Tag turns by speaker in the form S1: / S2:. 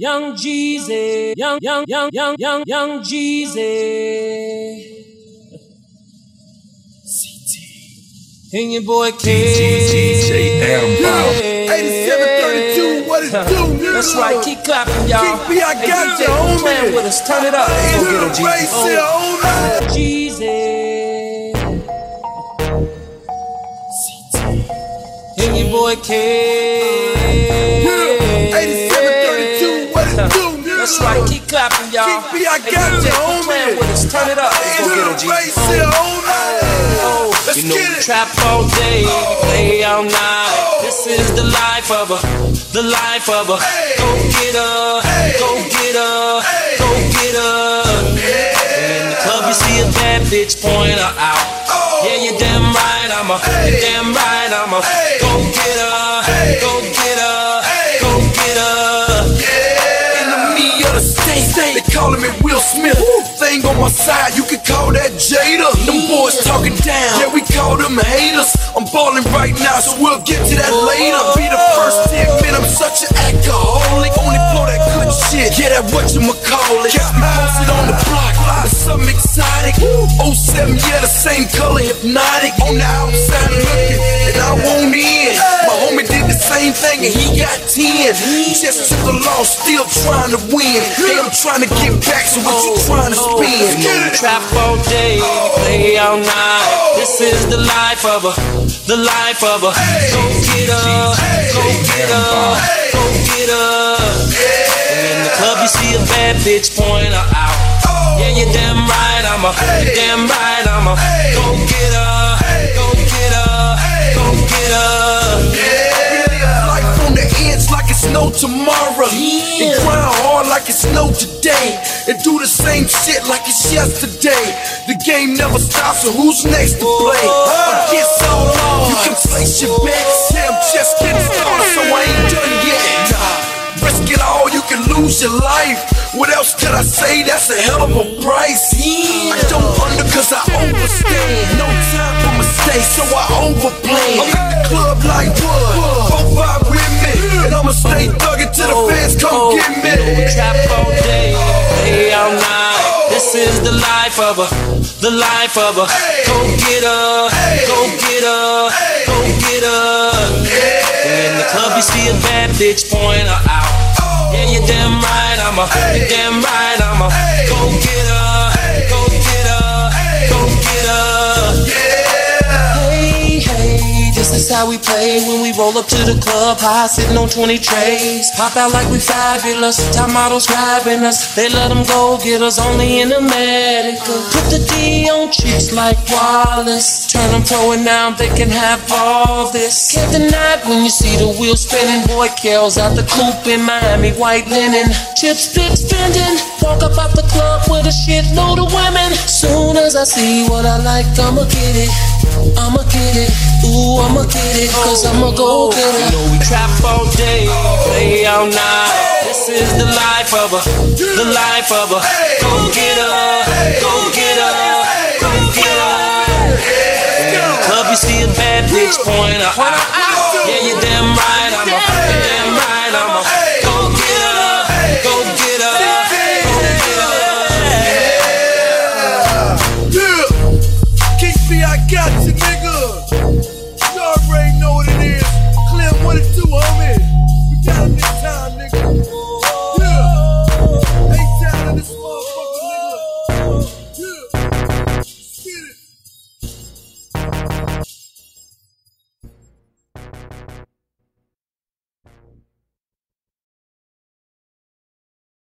S1: Young Jeezy, young, young, young, young, young, young Jeezy. And your boy
S2: DJ Empire.
S3: 8732, what it do, nigga?
S1: That's right, keep clapping, y'all.
S3: Keep me, I
S1: Hey,
S3: got
S1: DJ,
S3: you, homie.
S1: playing with us, turn it up. Go get him,
S3: Race
S1: Jeezy.
S3: here,
S1: Oh,
S3: homie.
S1: Jeezy. And your boy K. That's right, keep clapping, y'all.
S3: Keep me, I
S1: Hey,
S3: got
S1: DJ,
S3: you,
S1: keep
S3: homie.
S1: playing with us, turn it up. Go get him, Jeezy.
S3: Race here, homie.
S1: Oh,
S3: Let's
S1: you know
S3: get
S1: we
S3: it.
S1: trap all day, we play all night. This is the life of a, the life of a. Go get her, go get her, go get her. In the club you see a bad bitch, point her out. Oh. Yeah, you damn right, I'm a, you damn right, I'm a. Go get her, go get her,
S3: calling me Will Smith. Thing on my side, you can call that Jada. Them boys talking down, yeah, we call them haters. I'm balling right now, so we'll get to that later. Be the first to admit I'm such an alcoholic. Only blow that good shit, yeah, that what you call it. Catch me posted on the block, with something exotic. 07, yeah, the same color, hypnotic. On the outside looking, same thing, and he got 10. Just took the loss, still trying to win. Hey, I'm trying to get back, so what you trying to oh, spend?
S1: Oh, oh. You we trap all day, we play all night. This is the life of a, the life of a. Go get her, go get her, go get her. And in the club you see a bad bitch, point her out. Yeah, you damn right, I'm a, you damn right,
S3: tomorrow. And grind hard like it's no today. And do the same shit like it's yesterday. The game never stops, so who's next to play? Against all odds, you can place your bets. Yeah, I'm just getting started, so I ain't done yet. Nah, risk it all, you can lose your life. What else could I say? That's a hell of a price. I don't under cause I overstand. No time for mistakes, so I overplan. I'm
S1: we trap all day, play all night. This is the life of a, the life of a. Go get her, go get her, go get her. In the club you see a bad bitch, point her out. Yeah, you're damn right, I'm a, you're damn right, I'm a. Go get how we play when we roll up to the club, high sitting on 20 trays. Pop out like we fabulous, top models grabbing us. They let them go, get us only in America. Put the D on chicks like Wallace. Turn them pro and now they can have all this. Can't deny when you see the wheel spinning. Boy, Kel's out the coupe in Miami, white linen. Chips fit spending. Walk up out the club with a shitload of women. Soon as I see what I like, I'ma get it. I'ma get it. Ooh, I'ma get it. Cause I'ma go get it. You know we trap all day, play all night. This is the life of a, the life of a. Go get her, go get her, go get club you see a bad bitch point her out. Yeah, you damn right, got your nigga.